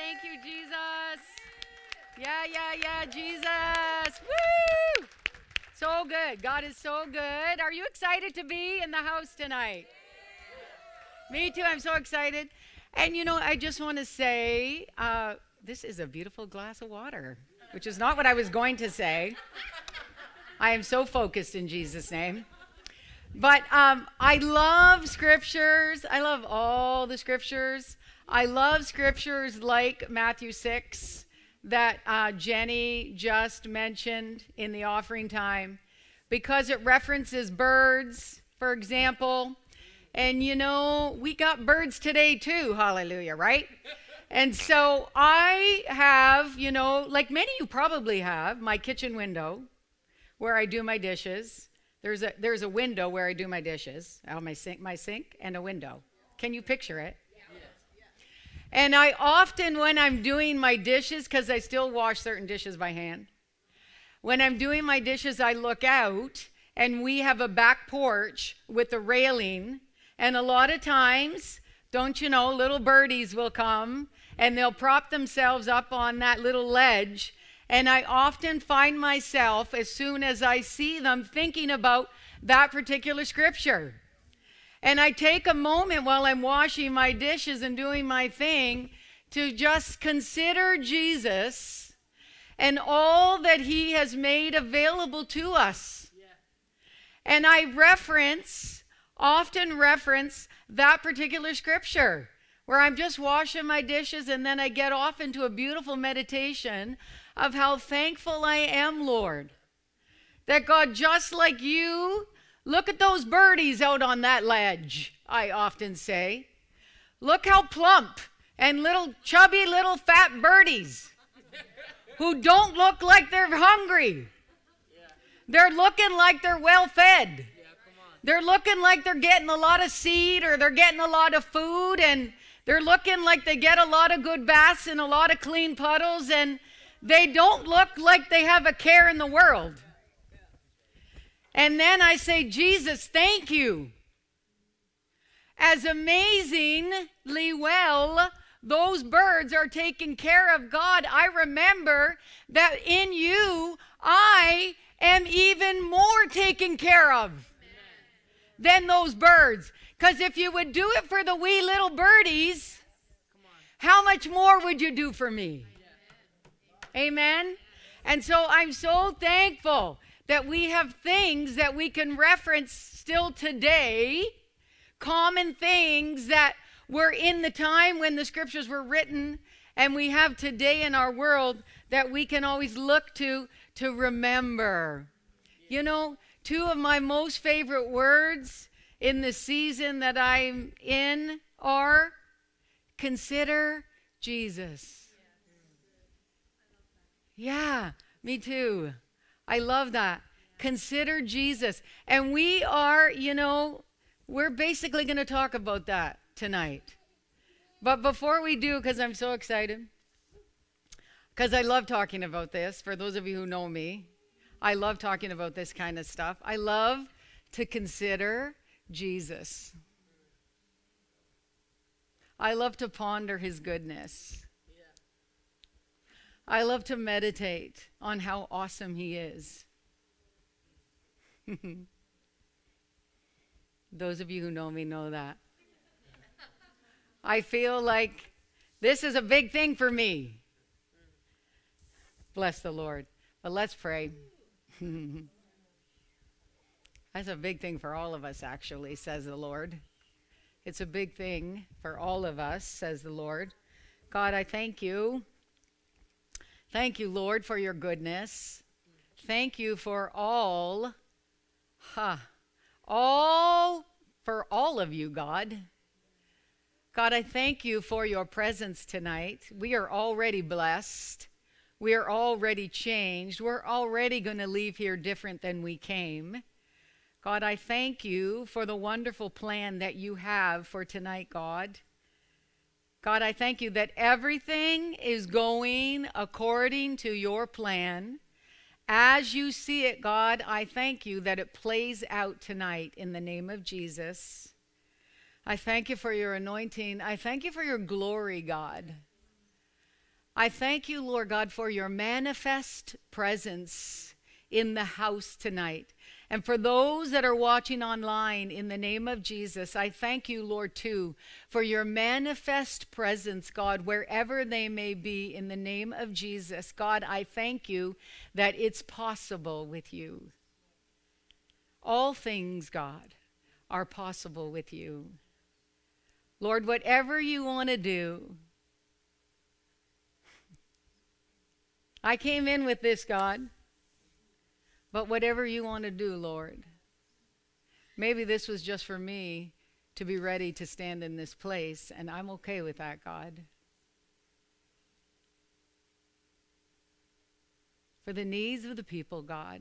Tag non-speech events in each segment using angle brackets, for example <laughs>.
Thank you, Jesus. Yeah, yeah, yeah, Jesus. Woo! So good. God is so good. Are you excited to be in the house tonight? Me too. I'm so excited. And you know, I just want to say uh, this is a beautiful glass of water, which is not what I was going to say. I am so focused in Jesus' name. But um, I love scriptures. I love all the scriptures. I love scriptures like Matthew 6 that uh, Jenny just mentioned in the offering time because it references birds, for example. And you know, we got birds today too, hallelujah, right? And so I have, you know, like many you probably have, my kitchen window where I do my dishes. There's a there's a window where I do my dishes. Out my sink, my sink, and a window. Can you picture it? And I often, when I'm doing my dishes, because I still wash certain dishes by hand, when I'm doing my dishes, I look out and we have a back porch with a railing. And a lot of times, don't you know, little birdies will come and they'll prop themselves up on that little ledge. And I often find myself, as soon as I see them, thinking about that particular scripture. And I take a moment while I'm washing my dishes and doing my thing to just consider Jesus and all that he has made available to us. And I reference, often reference that particular scripture where I'm just washing my dishes and then I get off into a beautiful meditation of how thankful I am, Lord. That God, just like you, Look at those birdies out on that ledge, I often say. Look how plump and little chubby little fat birdies who don't look like they're hungry. They're looking like they're well fed. They're looking like they're getting a lot of seed or they're getting a lot of food and they're looking like they get a lot of good baths and a lot of clean puddles and they don't look like they have a care in the world. And then I say, Jesus, thank you. As amazingly well those birds are taken care of, God, I remember that in you I am even more taken care of than those birds. Because if you would do it for the wee little birdies, how much more would you do for me? Amen. And so I'm so thankful that we have things that we can reference still today, common things that were in the time when the scriptures were written, and we have today in our world that we can always look to to remember. You know, two of my most favorite words in the season that I'm in are consider Jesus. Yeah, me too. I love that. Consider Jesus. And we are, you know, we're basically going to talk about that tonight. But before we do, because I'm so excited, because I love talking about this, for those of you who know me, I love talking about this kind of stuff. I love to consider Jesus. I love to ponder his goodness. I love to meditate on how awesome He is. <laughs> Those of you who know me know that. I feel like this is a big thing for me. Bless the Lord. But let's pray. <laughs> That's a big thing for all of us, actually, says the Lord. It's a big thing for all of us, says the Lord. God, I thank you Thank you, Lord, for your goodness. Thank you for all, huh, all, for all of you, God. God, I thank you for your presence tonight. We are already blessed. We are already changed. We're already going to leave here different than we came. God, I thank you for the wonderful plan that you have for tonight, God. God, I thank you that everything is going according to your plan. As you see it, God, I thank you that it plays out tonight in the name of Jesus. I thank you for your anointing. I thank you for your glory, God. I thank you, Lord God, for your manifest presence in the house tonight. And for those that are watching online, in the name of Jesus, I thank you, Lord, too, for your manifest presence, God, wherever they may be, in the name of Jesus. God, I thank you that it's possible with you. All things, God, are possible with you. Lord, whatever you want to do, I came in with this, God. But whatever you want to do, Lord. Maybe this was just for me to be ready to stand in this place, and I'm okay with that, God. For the needs of the people, God.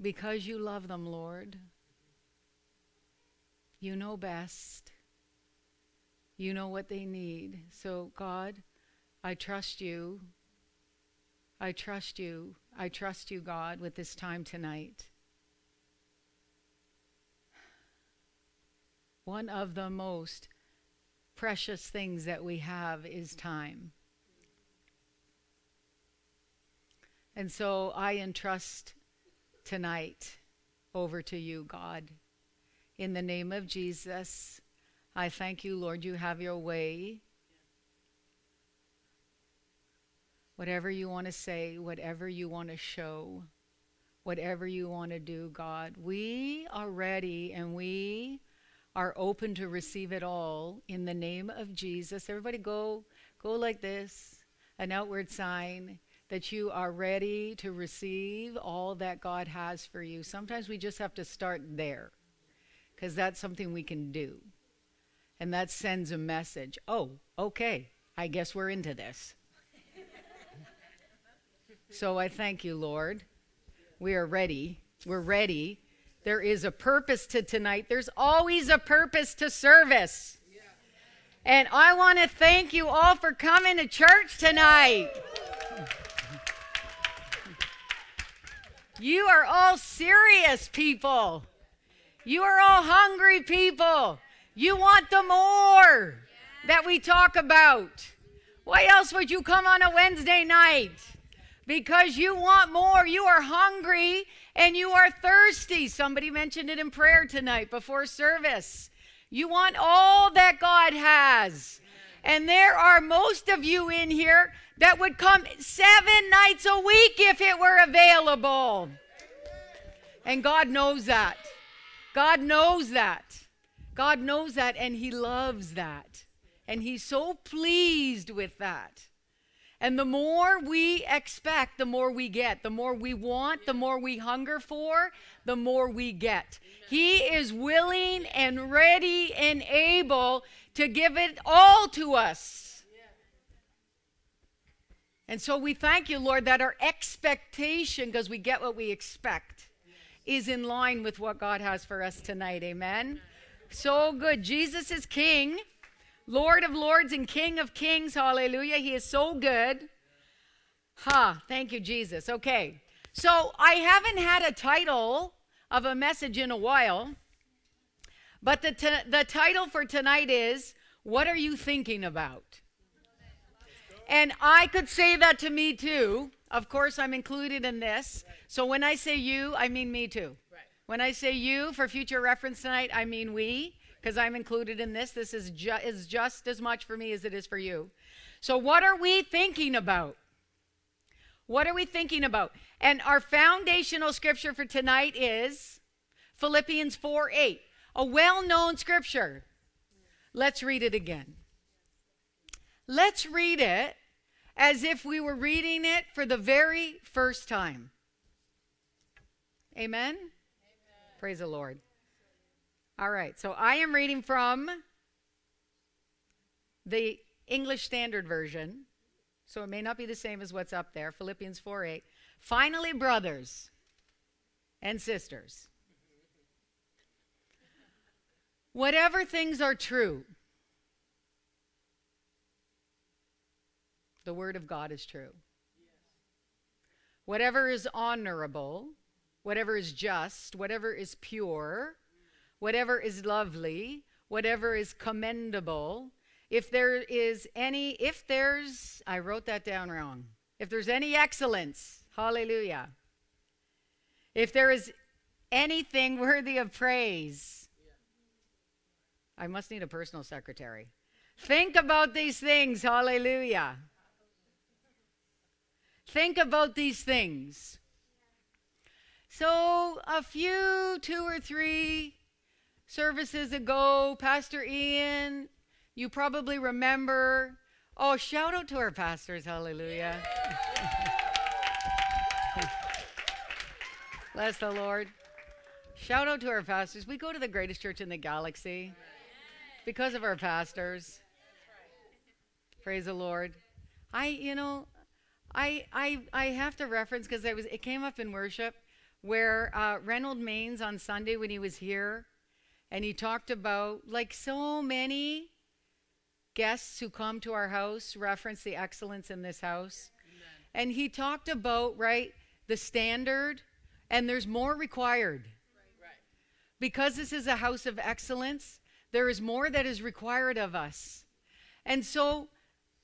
Because you love them, Lord. You know best. You know what they need. So, God, I trust you. I trust you. I trust you, God, with this time tonight. One of the most precious things that we have is time. And so I entrust tonight over to you, God. In the name of Jesus, I thank you, Lord, you have your way. Whatever you want to say, whatever you want to show, whatever you want to do, God, we are ready and we are open to receive it all in the name of Jesus. Everybody go go like this, an outward sign that you are ready to receive all that God has for you. Sometimes we just have to start there because that's something we can do. And that sends a message. Oh, okay, I guess we're into this. So I thank you, Lord. We are ready. We're ready. There is a purpose to tonight. There's always a purpose to service. And I want to thank you all for coming to church tonight. You are all serious people. You are all hungry people. You want the more that we talk about. Why else would you come on a Wednesday night? Because you want more. You are hungry and you are thirsty. Somebody mentioned it in prayer tonight before service. You want all that God has. And there are most of you in here that would come seven nights a week if it were available. And God knows that. God knows that. God knows that, and He loves that. And He's so pleased with that. And the more we expect, the more we get. The more we want, the more we hunger for, the more we get. He is willing and ready and able to give it all to us. And so we thank you, Lord, that our expectation, because we get what we expect, is in line with what God has for us tonight. Amen. So good. Jesus is King. Lord of lords and King of kings. Hallelujah. He is so good. Ha, huh, thank you, Jesus. Okay. So I haven't had a title of a message in a while, but the, t- the title for tonight is What Are You Thinking About? And I could say that to me too. Of course, I'm included in this. So when I say you, I mean me too. When I say you for future reference tonight, I mean we because I'm included in this. This is, ju- is just as much for me as it is for you. So, what are we thinking about? What are we thinking about? And our foundational scripture for tonight is Philippians 4 8, a well known scripture. Let's read it again. Let's read it as if we were reading it for the very first time. Amen? Amen. Praise the Lord. All right, so I am reading from the English Standard Version, so it may not be the same as what's up there Philippians 4 8. Finally, brothers and sisters, whatever things are true, the Word of God is true. Whatever is honorable, whatever is just, whatever is pure, whatever is lovely, whatever is commendable, if there is any, if there's, I wrote that down wrong. If there's any excellence, hallelujah. If there is anything worthy of praise, I must need a personal secretary. Think about these things, hallelujah. Think about these things. So, a few, two or three services ago, Pastor Ian, you probably remember. Oh, shout out to our pastors, hallelujah. <laughs> Bless the Lord. Shout out to our pastors. We go to the greatest church in the galaxy because of our pastors. Praise the Lord. I, you know, I, I, I have to reference because it was it came up in worship where uh, Reynold Maines on Sunday when he was here, and he talked about like so many guests who come to our house reference the excellence in this house, Amen. and he talked about right the standard, and there's more required. Right. Because this is a house of excellence, there is more that is required of us. And so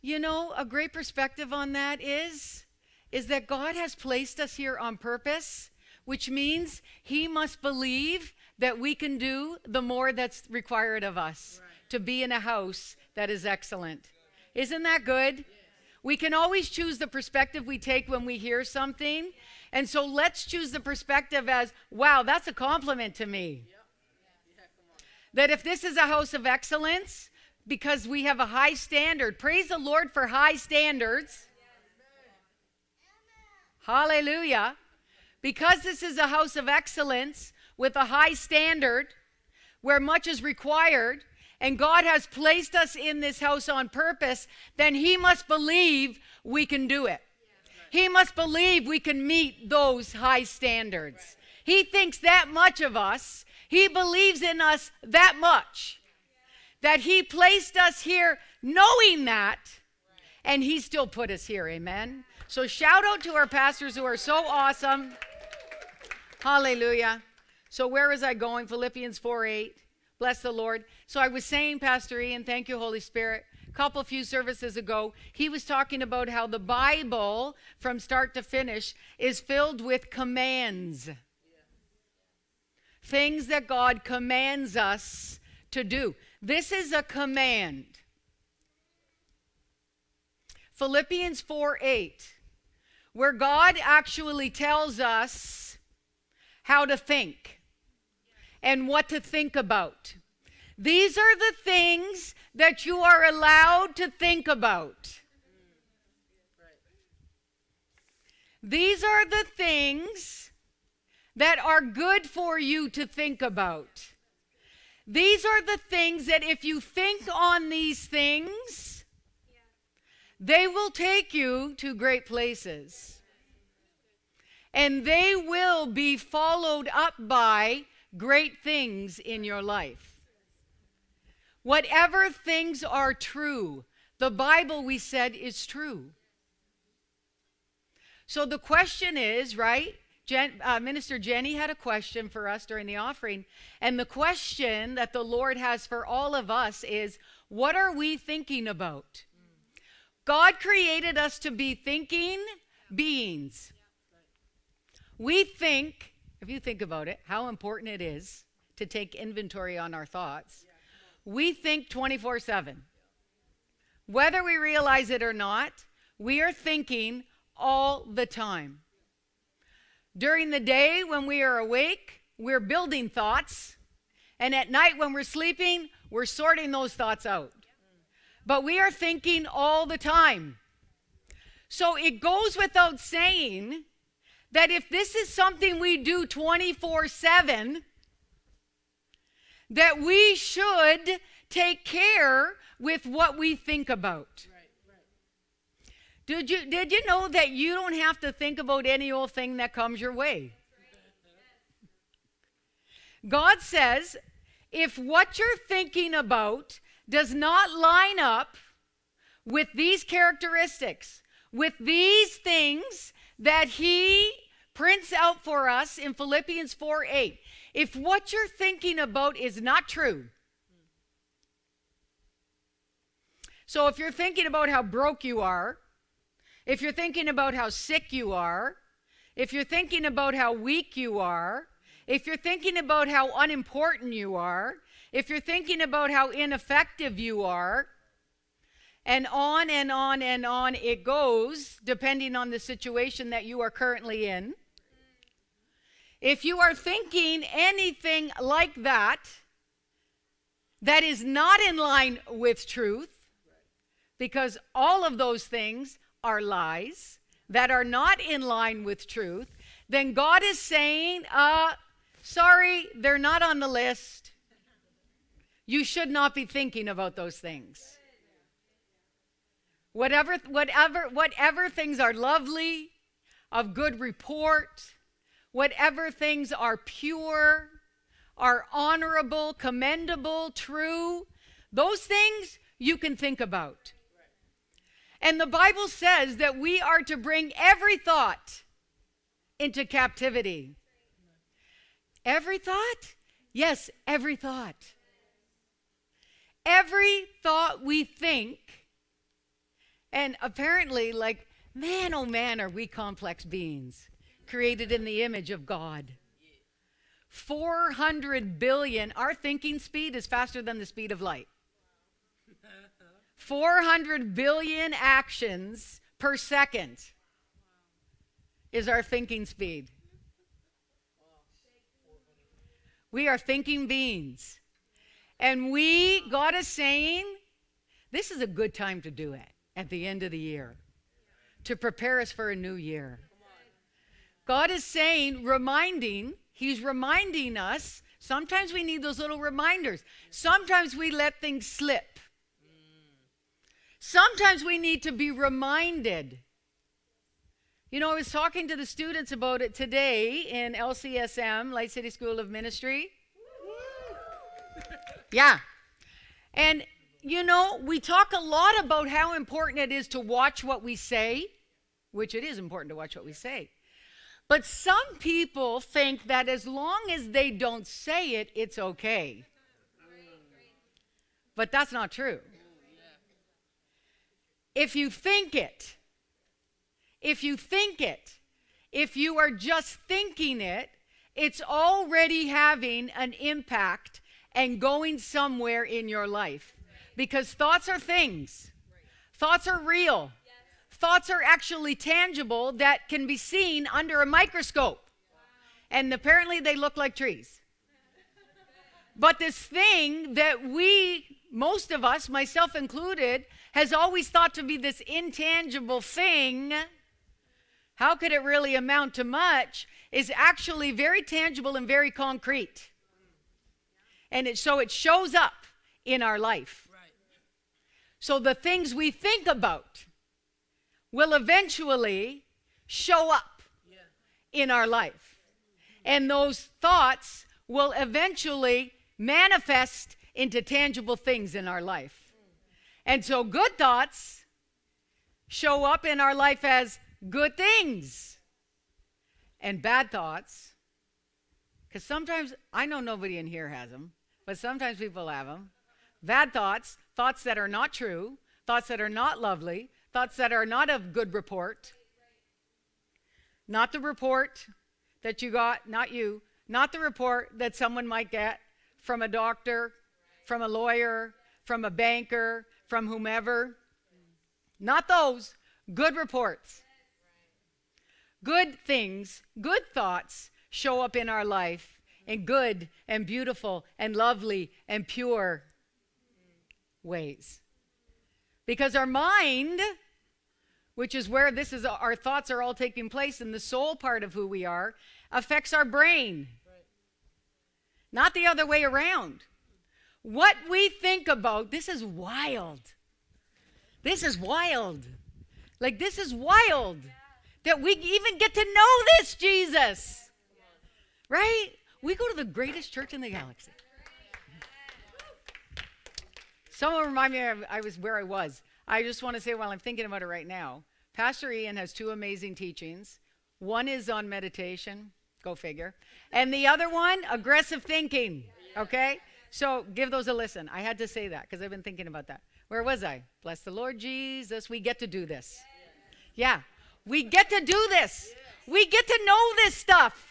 you know, a great perspective on that is is that God has placed us here on purpose, which means he must believe that we can do the more that's required of us right. to be in a house that is excellent. Isn't that good? Yes. We can always choose the perspective we take when we hear something. And so let's choose the perspective as, wow, that's a compliment to me. Yep. Yeah, that if this is a house of excellence, because we have a high standard. Praise the Lord for high standards. Hallelujah. Because this is a house of excellence with a high standard where much is required, and God has placed us in this house on purpose, then He must believe we can do it. He must believe we can meet those high standards. He thinks that much of us, He believes in us that much that He placed us here knowing that, and He still put us here. Amen. So shout out to our pastors who are so awesome. Hallelujah. So where was I going? Philippians 4 8. Bless the Lord. So I was saying, Pastor Ian, thank you, Holy Spirit. A couple few services ago, he was talking about how the Bible, from start to finish, is filled with commands. Things that God commands us to do. This is a command. Philippians 4 8, where God actually tells us how to think and what to think about. These are the things that you are allowed to think about. These are the things that are good for you to think about. These are the things that if you think on these things, they will take you to great places. And they will be followed up by great things in your life. Whatever things are true, the Bible, we said, is true. So the question is, right? Jen, uh, Minister Jenny had a question for us during the offering. And the question that the Lord has for all of us is what are we thinking about? God created us to be thinking beings. We think, if you think about it, how important it is to take inventory on our thoughts. We think 24 7. Whether we realize it or not, we are thinking all the time. During the day, when we are awake, we're building thoughts. And at night, when we're sleeping, we're sorting those thoughts out. But we are thinking all the time. So it goes without saying that if this is something we do 24 7, that we should take care with what we think about. Did you, did you know that you don't have to think about any old thing that comes your way? God says, if what you're thinking about does not line up with these characteristics, with these things that He prints out for us in Philippians 4 8, if what you're thinking about is not true, So if you're thinking about how broke you are, if you're thinking about how sick you are, if you're thinking about how weak you are, if you're thinking about how unimportant you are, if you're thinking about how ineffective you are, and on and on and on it goes, depending on the situation that you are currently in. If you are thinking anything like that, that is not in line with truth, because all of those things are lies that are not in line with truth, then God is saying, uh, sorry, they're not on the list. You should not be thinking about those things. Whatever, whatever, whatever things are lovely, of good report, whatever things are pure, are honorable, commendable, true, those things you can think about. And the Bible says that we are to bring every thought into captivity. Every thought? Yes, every thought. Every thought we think and apparently, like, man, oh man, are we complex beings created in the image of God. 400 billion, our thinking speed is faster than the speed of light. 400 billion actions per second is our thinking speed. We are thinking beings. And we, God is saying, this is a good time to do it at the end of the year to prepare us for a new year. God is saying, reminding, He's reminding us. Sometimes we need those little reminders. Sometimes we let things slip. Sometimes we need to be reminded. You know, I was talking to the students about it today in LCSM, Light City School of Ministry. <laughs> Yeah. And you know, we talk a lot about how important it is to watch what we say, which it is important to watch what we say. But some people think that as long as they don't say it, it's okay. But that's not true. If you think it, if you think it, if you are just thinking it, it's already having an impact and going somewhere in your life because thoughts are things, thoughts are real. Thoughts are actually tangible that can be seen under a microscope. And apparently they look like trees. But this thing that we, most of us, myself included, has always thought to be this intangible thing, how could it really amount to much, is actually very tangible and very concrete. And it, so it shows up in our life. So the things we think about will eventually show up in our life. And those thoughts will eventually manifest into tangible things in our life. And so good thoughts show up in our life as good things. And bad thoughts, because sometimes, I know nobody in here has them, but sometimes people have them. Bad thoughts thoughts that are not true, thoughts that are not lovely, thoughts that are not of good report. Not the report that you got, not you, not the report that someone might get from a doctor, from a lawyer, from a banker, from whomever. Not those. Good reports. Good things, good thoughts show up in our life in good and beautiful and lovely and pure ways. Because our mind, which is where this is our thoughts are all taking place and the soul part of who we are, affects our brain. Not the other way around. What we think about, this is wild. This is wild. Like, this is wild that we even get to know this Jesus. Right? We go to the greatest church in the galaxy. Someone remind me I was where I was. I just want to say while I'm thinking about it right now, Pastor Ian has two amazing teachings. One is on meditation, go figure, and the other one, aggressive thinking. Okay? So give those a listen. I had to say that because I've been thinking about that. Where was I? Bless the Lord Jesus. We get to do this. Yeah. We get to do this. We get to know this stuff.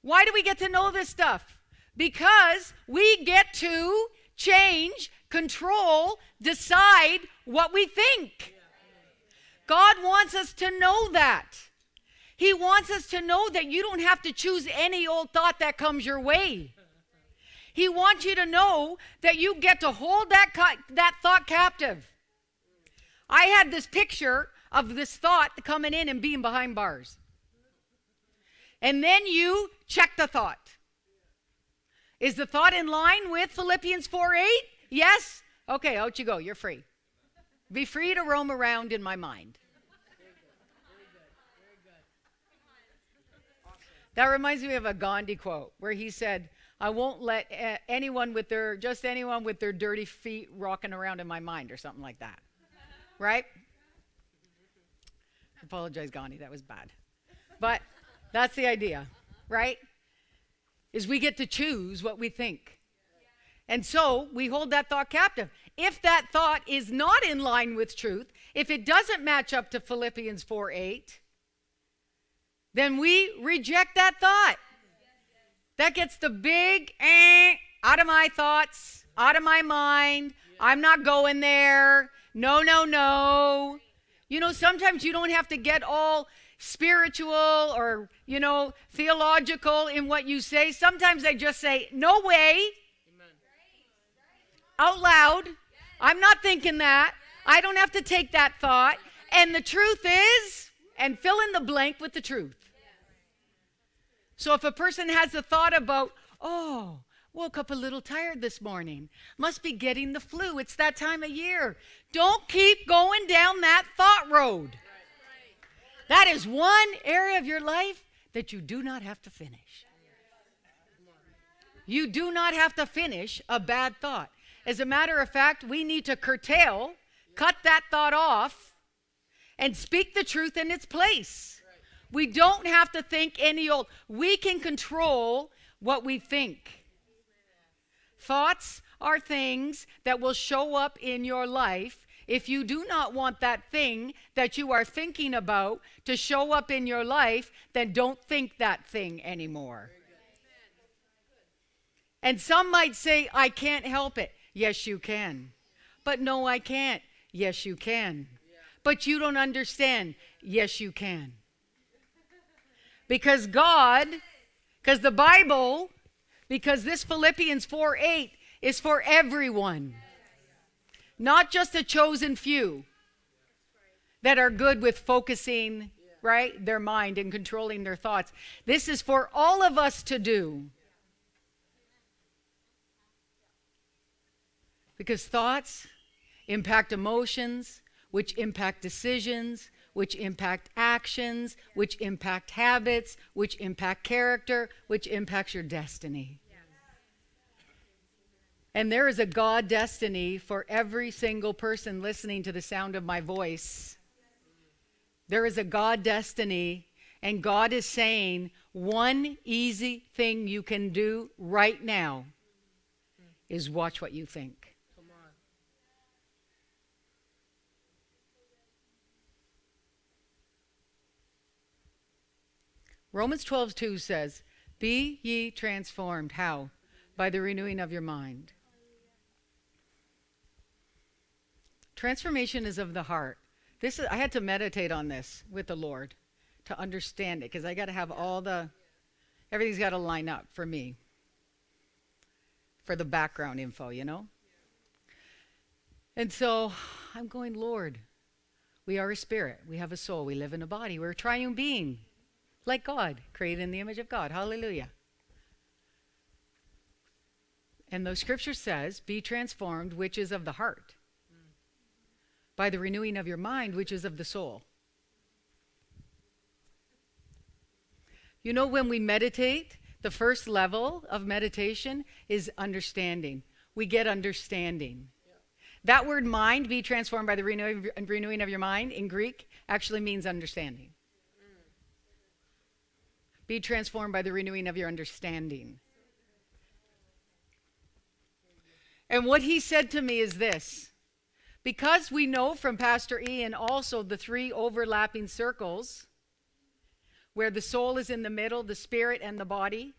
Why do we get to know this stuff? Because we get to change, control, decide what we think. God wants us to know that. He wants us to know that you don't have to choose any old thought that comes your way. He wants you to know that you get to hold that, that thought captive. I had this picture of this thought coming in and being behind bars. And then you check the thought. Is the thought in line with Philippians 4 8? Yes? Okay, out you go. You're free. Be free to roam around in my mind. That reminds me of a Gandhi quote where he said, I won't let anyone with their, just anyone with their dirty feet rocking around in my mind or something like that. right? Apologize, Gandhi, that was bad. But that's the idea, right? Is we get to choose what we think. And so we hold that thought captive. If that thought is not in line with truth, if it doesn't match up to Philippians 4 8, then we reject that thought. That gets the big eh, out of my thoughts, out of my mind. I'm not going there. No, no, no. You know, sometimes you don't have to get all spiritual or, you know, theological in what you say. Sometimes I just say, no way. Out loud. I'm not thinking that. I don't have to take that thought. And the truth is, and fill in the blank with the truth. So if a person has a thought about, oh, woke up a little tired this morning, must be getting the flu, it's that time of year. Don't keep going down that thought road. That is one area of your life that you do not have to finish. You do not have to finish a bad thought. As a matter of fact, we need to curtail, cut that thought off, and speak the truth in its place. We don't have to think any old. We can control what we think. Thoughts are things that will show up in your life. If you do not want that thing that you are thinking about to show up in your life, then don't think that thing anymore. And some might say, I can't help it. Yes, you can. But no, I can't. Yes, you can. But you don't understand. Yes, you can. Because God, because the Bible, because this Philippians 4 8 is for everyone, not just a chosen few that are good with focusing, right, their mind and controlling their thoughts. This is for all of us to do. Because thoughts impact emotions, which impact decisions, which impact actions, which impact habits, which impact character, which impacts your destiny. And there is a God destiny for every single person listening to the sound of my voice. There is a God destiny, and God is saying one easy thing you can do right now is watch what you think. Romans 12, 2 says, Be ye transformed. How? By the renewing of your mind. Transformation is of the heart. This is, I had to meditate on this with the Lord to understand it because I got to have all the, everything's got to line up for me for the background info, you know? And so I'm going, Lord, we are a spirit. We have a soul. We live in a body. We're a triune being like God, created in the image of God. Hallelujah. And the scripture says, Be transformed, which is of the heart, by the renewing of your mind, which is of the soul. You know, when we meditate, the first level of meditation is understanding. We get understanding. That word mind, be transformed by the renewing of your mind, in Greek, actually means understanding. Be transformed by the renewing of your understanding. And what he said to me is this because we know from Pastor Ian also the three overlapping circles where the soul is in the middle, the spirit and the body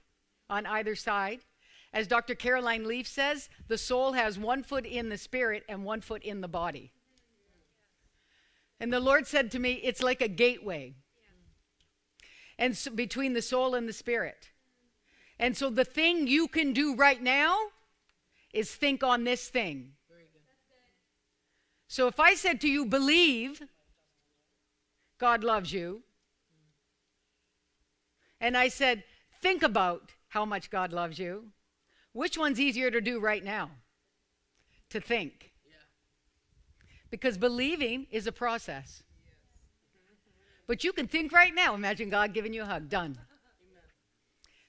on either side. As Dr. Caroline Leaf says, the soul has one foot in the spirit and one foot in the body. And the Lord said to me, it's like a gateway. And so between the soul and the spirit. And so the thing you can do right now is think on this thing. So if I said to you, believe God loves you, and I said, think about how much God loves you, which one's easier to do right now? To think. Because believing is a process. But you can think right now. Imagine God giving you a hug. Done.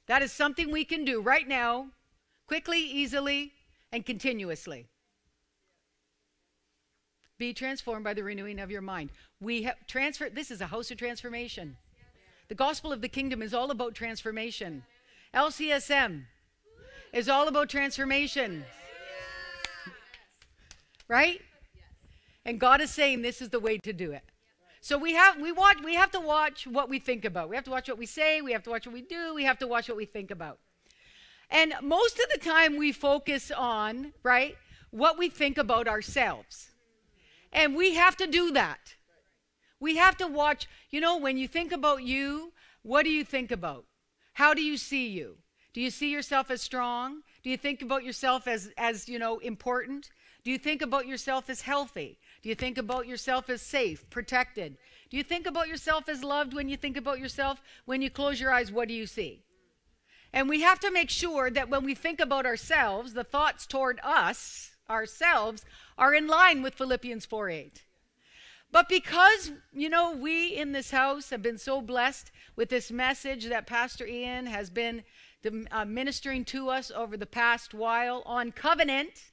That is something we can do right now, quickly, easily, and continuously. Be transformed by the renewing of your mind. We have transfer this is a house of transformation. The gospel of the kingdom is all about transformation. LCSM is all about transformation. Right? And God is saying this is the way to do it. So we have we watch we have to watch what we think about. We have to watch what we say, we have to watch what we do, we have to watch what we think about. And most of the time we focus on, right, what we think about ourselves. And we have to do that. We have to watch, you know, when you think about you, what do you think about? How do you see you? Do you see yourself as strong? Do you think about yourself as as, you know, important? Do you think about yourself as healthy? Do you think about yourself as safe, protected? Do you think about yourself as loved when you think about yourself? When you close your eyes, what do you see? And we have to make sure that when we think about ourselves, the thoughts toward us, ourselves, are in line with Philippians 4 8. But because, you know, we in this house have been so blessed with this message that Pastor Ian has been uh, ministering to us over the past while on covenant,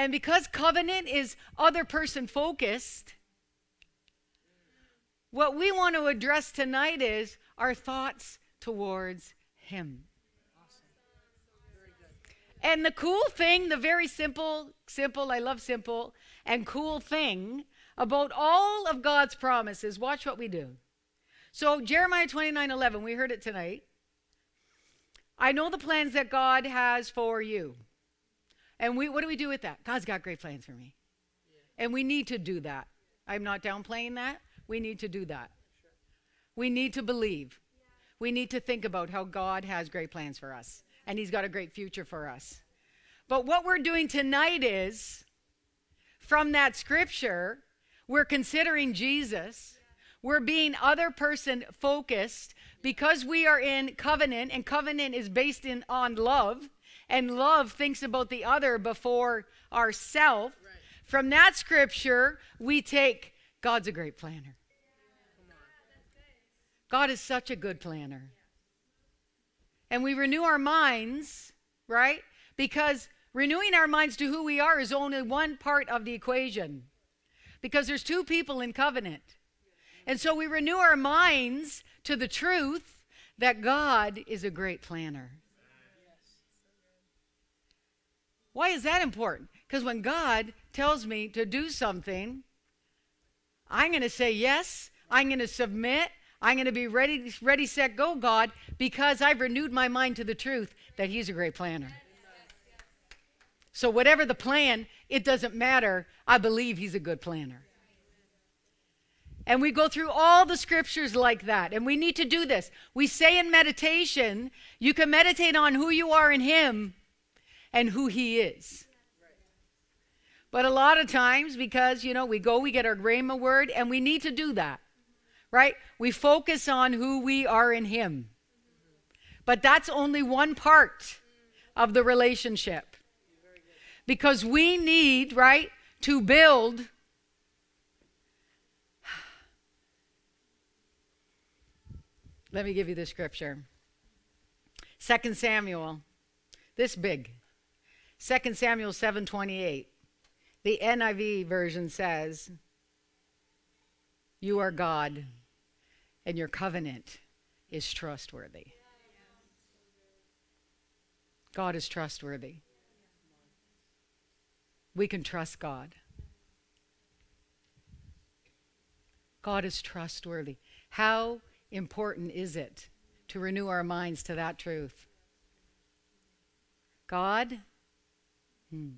and because covenant is other person focused, what we want to address tonight is our thoughts towards Him. And the cool thing, the very simple, simple, I love simple, and cool thing about all of God's promises, watch what we do. So, Jeremiah 29 11, we heard it tonight. I know the plans that God has for you. And we, what do we do with that? God's got great plans for me. Yeah. And we need to do that. I'm not downplaying that. We need to do that. Sure. We need to believe. Yeah. We need to think about how God has great plans for us and He's got a great future for us. But what we're doing tonight is from that scripture, we're considering Jesus. We're being other person focused because we are in covenant, and covenant is based in on love and love thinks about the other before ourself. Right. From that scripture, we take God's a great planner. God is such a good planner. And we renew our minds, right? Because renewing our minds to who we are is only one part of the equation. Because there's two people in covenant. And so we renew our minds to the truth that God is a great planner. Why is that important? Because when God tells me to do something, I'm going to say yes. I'm going to submit. I'm going to be ready, ready, set, go, God, because I've renewed my mind to the truth that He's a great planner. So, whatever the plan, it doesn't matter. I believe He's a good planner. And we go through all the scriptures like that. And we need to do this. We say in meditation, you can meditate on who you are in Him and who He is. But a lot of times, because, you know, we go, we get our Rhema word, and we need to do that, right? We focus on who we are in Him. But that's only one part of the relationship. Because we need, right, to build. <sighs> Let me give you the scripture. Second Samuel, this big. 2 Samuel 7:28. The NIV version says, "You are God, and your covenant is trustworthy." God is trustworthy. We can trust God. God is trustworthy. How important is it to renew our minds to that truth? God, hmm.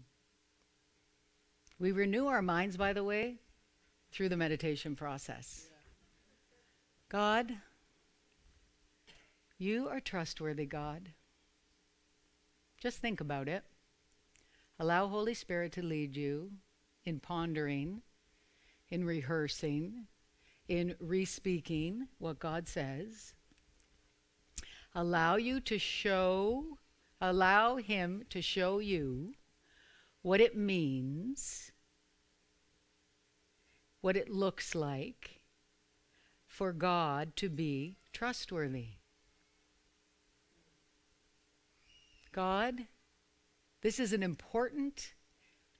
we renew our minds, by the way, through the meditation process. God, you are trustworthy, God. Just think about it. Allow Holy Spirit to lead you in pondering, in rehearsing, in re-speaking what God says. Allow you to show, allow Him to show you what it means, what it looks like for God to be trustworthy. God, this is an important,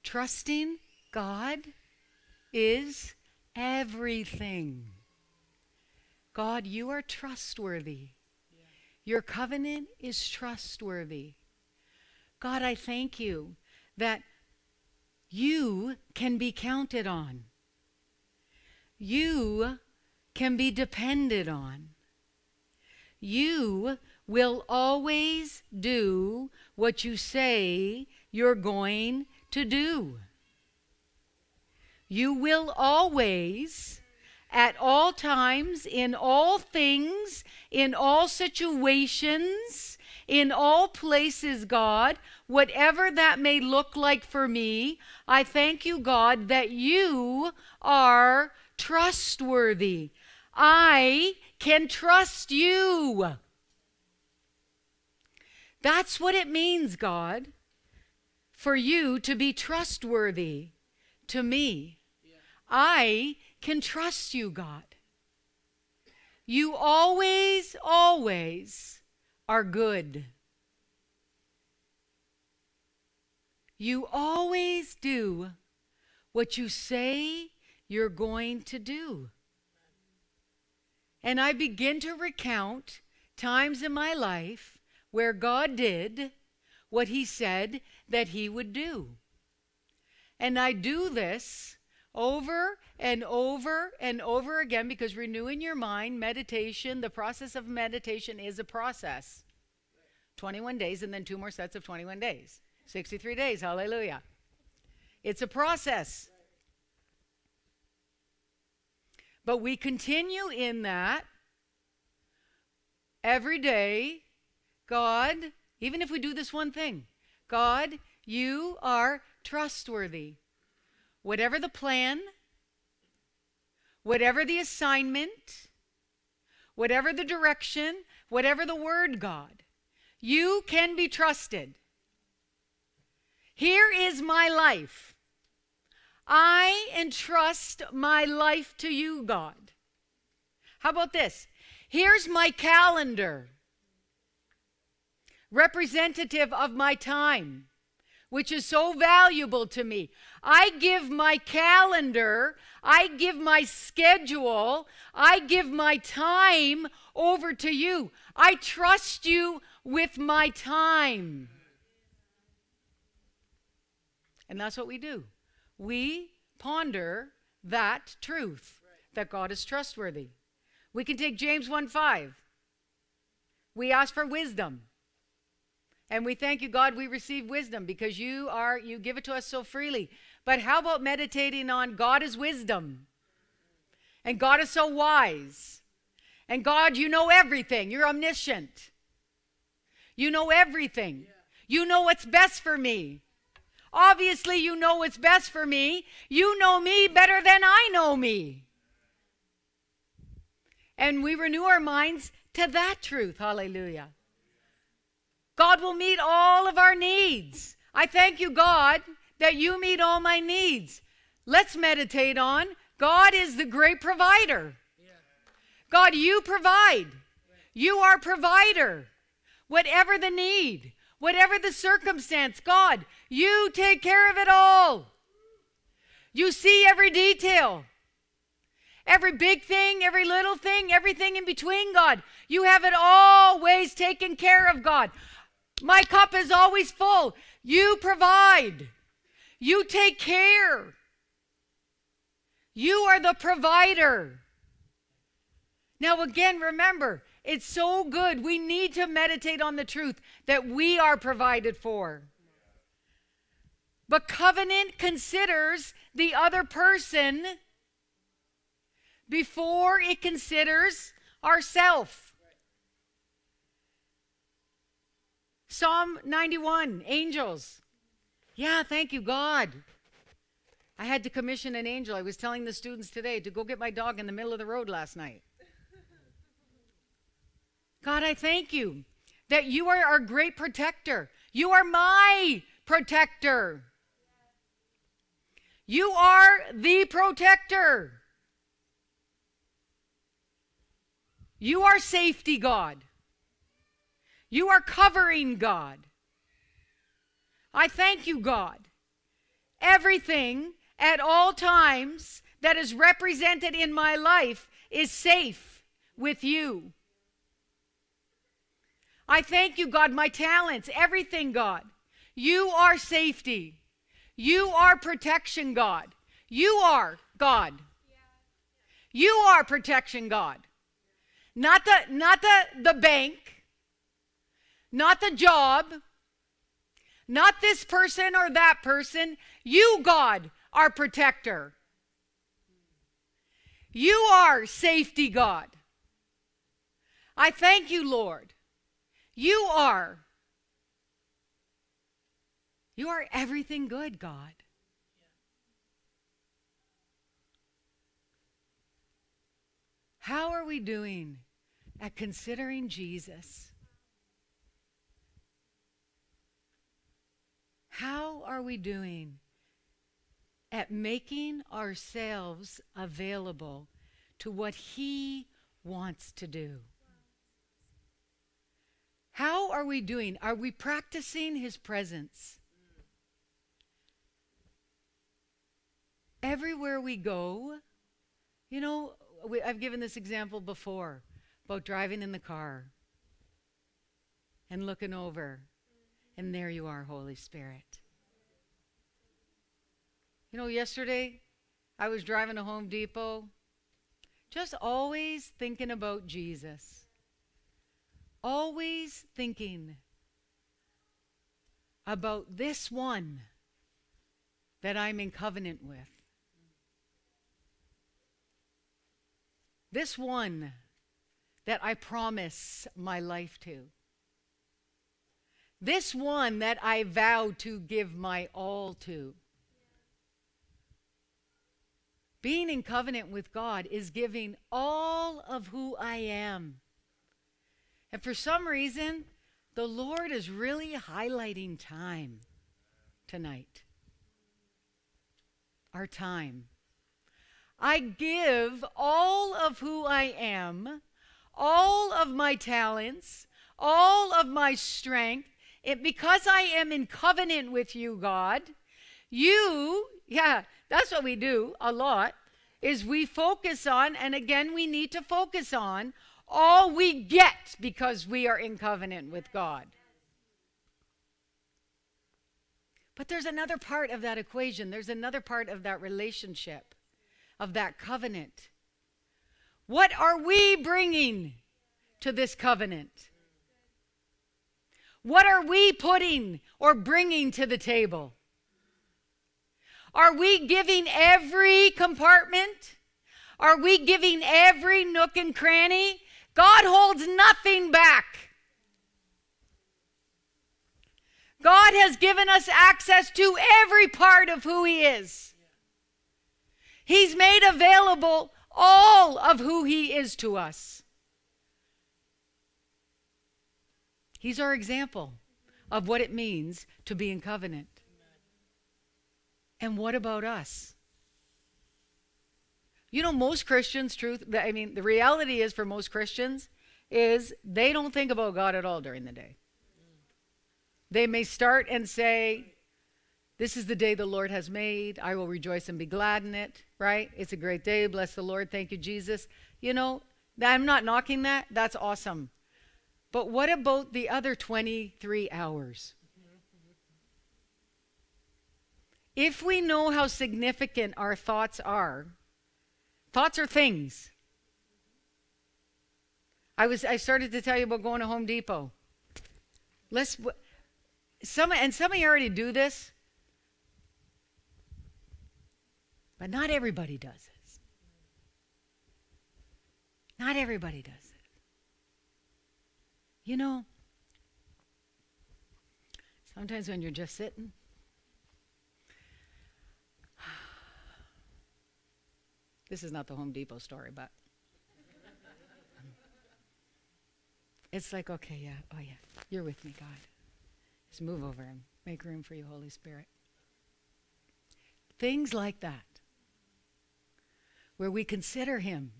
trusting God is everything. God, you are trustworthy. Your covenant is trustworthy. God, I thank you that you can be counted on. You can be depended on. You will always do what you say you're going to do. You will always, at all times, in all things, in all situations, in all places, God, whatever that may look like for me, I thank you, God, that you are trustworthy. I can trust you. That's what it means, God, for you to be trustworthy to me. Yeah. I can trust you, God. You always, always are good. You always do what you say you're going to do. And I begin to recount times in my life where God did what he said that he would do. And I do this over and over and over again because renewing your mind, meditation, the process of meditation is a process. 21 days and then two more sets of 21 days. 63 days. Hallelujah. It's a process. But we continue in that every day God, even if we do this one thing, God, you are trustworthy. Whatever the plan, whatever the assignment, whatever the direction, whatever the word, God, you can be trusted. Here is my life. I entrust my life to you, God. How about this? Here's my calendar representative of my time, which is so valuable to me. I give my calendar, I give my schedule, I give my time over to you. I trust you with my time. And that's what we do. We ponder that truth that God is trustworthy. We can take James 1 5. We ask for wisdom. And we thank you, God, we receive wisdom because you are, you give it to us so freely. But how about meditating on God is wisdom? And God is so wise. And God, you know everything. You're omniscient. You know everything. You know what's best for me. Obviously, you know what's best for me. You know me better than I know me. And we renew our minds to that truth. Hallelujah. God will meet all of our needs. I thank you, God, that you meet all my needs. Let's meditate on God is the great provider. God, you provide. You are provider. Whatever the need, whatever the circumstance, God, you take care of it all. You see every detail. Every big thing, every little thing, everything in between, God. You have it always taken care of, God. My cup is always full. You provide. You take care. You are the provider. Now, again, remember, it's so good. We need to meditate on the truth that we are provided for. But covenant considers the other person before it considers ourself. Psalm 91, angels. Yeah, thank you, God. I had to commission an angel. I was telling the students today to go get my dog in the middle of the road last night. God, I thank you that you are our great protector. You are my protector. You are the protector. You are safety God. You are covering God. I thank you, God. Everything at all times that is represented in my life is safe with you. I thank you, God, my talents, everything, God. You are safety. You are protection, God. You are God. You are protection, God. Not the not the, the bank, not the job, not this person or that person. You, God, are protector. You are safety, God. I thank you, Lord. You are. You are everything good, God. How are we doing at considering Jesus? How are we doing at making ourselves available to what He wants to do? How are we doing? Are we practicing His presence? Everywhere we go, you know, we, I've given this example before about driving in the car and looking over, and there you are, Holy Spirit. You know, yesterday I was driving to Home Depot, just always thinking about Jesus always thinking about this one that I'm in covenant with. This one that I promise my life to. This one that I vow to give my all to. Being in covenant with God is giving all of who I am and for some reason, the Lord is really highlighting time tonight. Our time. I give all of who I am, all of my talents, all of my strength, it, because I am in covenant with you, God. You, yeah, that's what we do a lot, is we focus on, and again, we need to focus on all we get because we are in covenant with God. But there's another part of that equation, there's another part of that relationship, of that covenant. What are we bringing to this covenant? What are we putting or bringing to the table? Are we giving every compartment? Are we giving every nook and cranny? God holds nothing back. God has given us access to every part of who He is. He's made available all of who He is to us. He's our example of what it means to be in covenant. And what about us? You know, most Christians, truth, I mean, the reality is for most Christians, is they don't think about God at all during the day. They may start and say, This is the day the Lord has made. I will rejoice and be glad in it, right? It's a great day. Bless the Lord. Thank you, Jesus. You know, I'm not knocking that. That's awesome. But what about the other 23 hours? If we know how significant our thoughts are, thoughts are things. I was I started to tell you about going to Home Depot. Let's some and some of you already do this, but not everybody does this. Not everybody does. You know, sometimes when you're just sitting, <sighs> this is not the Home Depot story, but it's like, okay, yeah, oh yeah, you're with me, God. Just move over and make room for you, Holy Spirit. Things like that, where we consider Him,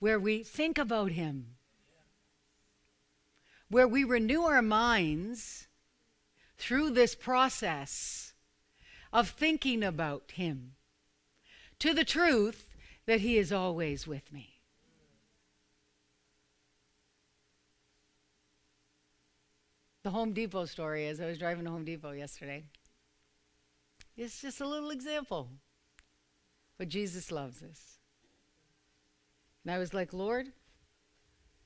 where we think about Him where we renew our minds through this process of thinking about Him to the truth that He is always with me. The Home Depot story is I was driving to Home Depot yesterday. It's just a little example. But Jesus loves us. And I was like, Lord,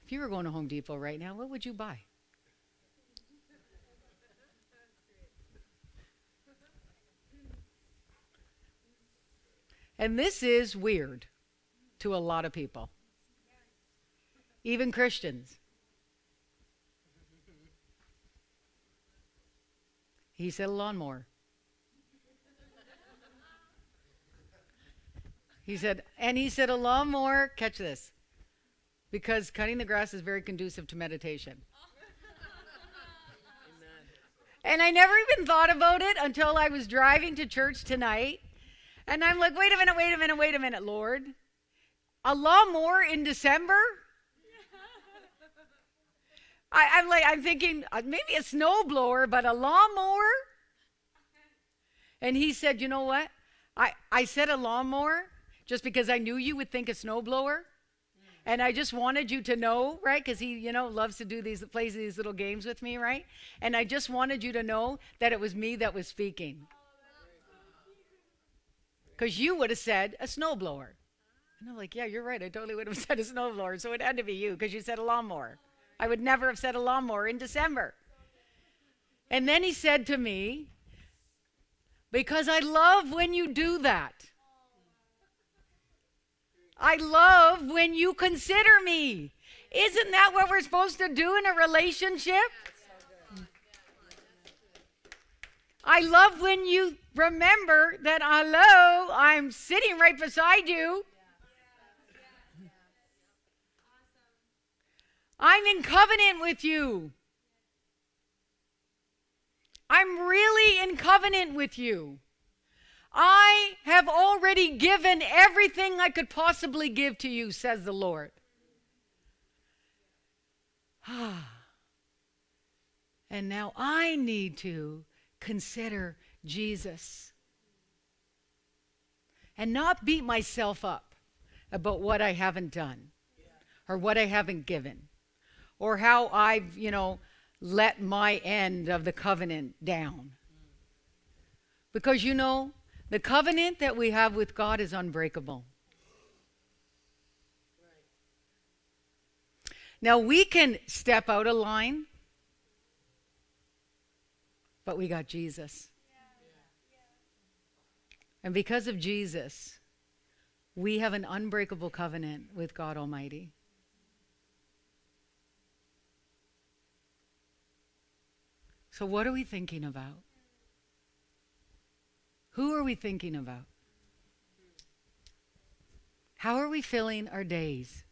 if you were going to Home Depot right now, what would you buy? And this is weird to a lot of people, even Christians. He said a lawnmower. He said, and he said a lawnmower, catch this, because cutting the grass is very conducive to meditation. and I never even thought about it until I was driving to church tonight. And I'm like, wait a minute, wait a minute, wait a minute, Lord. A lawnmower in December? I, am like, I'm thinking uh, maybe a snowblower, but a lawnmower? And he said, you know what? I, I said a lawnmower just because I knew you would think a snowblower. And I just wanted you to know, right? Because he, you know, loves to do these, plays these little games with me, right? And I just wanted you to know that it was me that was speaking. Because you would have said a snowblower. And I'm like, yeah, you're right. I totally would have <laughs> said a snowblower. So it had to be you because you said a lawnmower. I would never have said a lawnmower in December. And then he said to me, because I love when you do that. I love when you consider me. Isn't that what we're supposed to do in a relationship? I love when you remember that, hello, I'm sitting right beside you. I'm in covenant with you. I'm really in covenant with you. I have already given everything I could possibly give to you, says the Lord. Ah. <sighs> and now I need to consider Jesus and not beat myself up about what I haven't done or what I haven't given or how I've, you know, let my end of the covenant down. Because, you know, the covenant that we have with God is unbreakable. Now, we can step out of line, but we got Jesus. And because of Jesus, we have an unbreakable covenant with God Almighty. So, what are we thinking about? Who are we thinking about? How are we filling our days?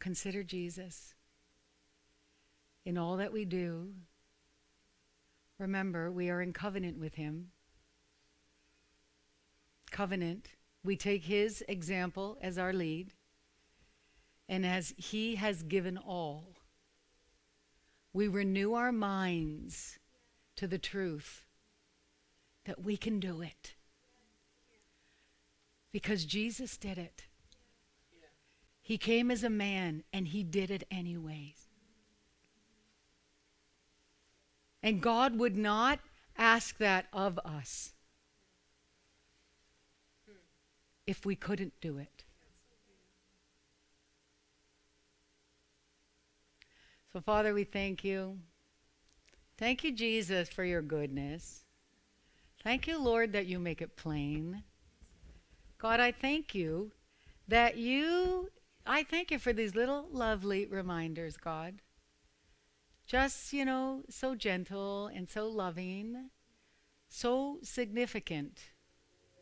Consider Jesus in all that we do. Remember, we are in covenant with Him. Covenant. We take His example as our lead. And as He has given all, we renew our minds to the truth that we can do it. Because Jesus did it. He came as a man and he did it anyways. And God would not ask that of us if we couldn't do it. So, Father, we thank you. Thank you, Jesus, for your goodness. Thank you, Lord, that you make it plain. God, I thank you that you, I thank you for these little lovely reminders, God. Just, you know, so gentle and so loving, so significant,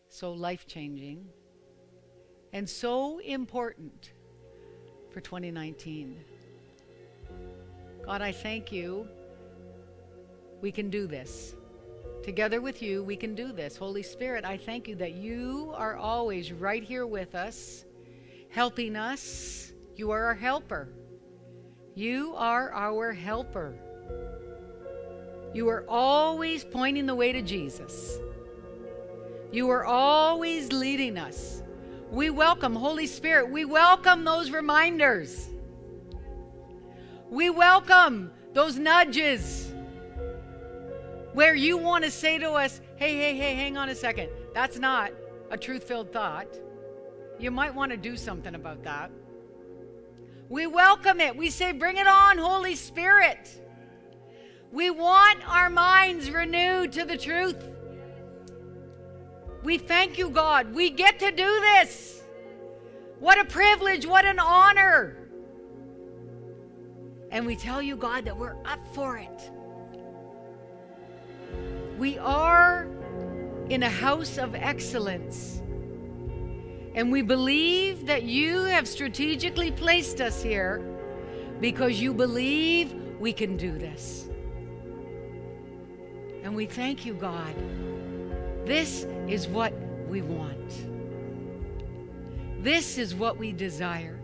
so life changing, and so important for 2019. God, I thank you. We can do this. Together with you, we can do this. Holy Spirit, I thank you that you are always right here with us, helping us. You are our helper. You are our helper. You are always pointing the way to Jesus. You are always leading us. We welcome, Holy Spirit, we welcome those reminders. We welcome those nudges where you want to say to us, hey, hey, hey, hang on a second. That's not a truth filled thought. You might want to do something about that. We welcome it. We say, bring it on, Holy Spirit. We want our minds renewed to the truth. We thank you, God. We get to do this. What a privilege, what an honor. And we tell you, God, that we're up for it. We are in a house of excellence. And we believe that you have strategically placed us here because you believe we can do this. And we thank you, God. This is what we want. This is what we desire.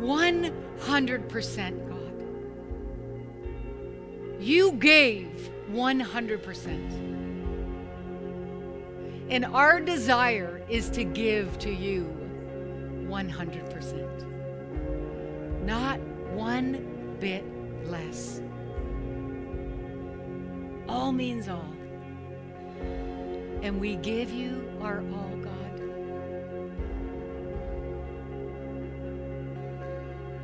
100% God. You gave 100%. And our desire is to give to you 100%. Not one bit less. All means all. And we give you our all,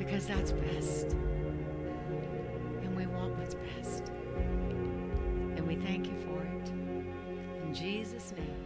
because that's best. And we want what's best. And we thank you for it. In Jesus' name.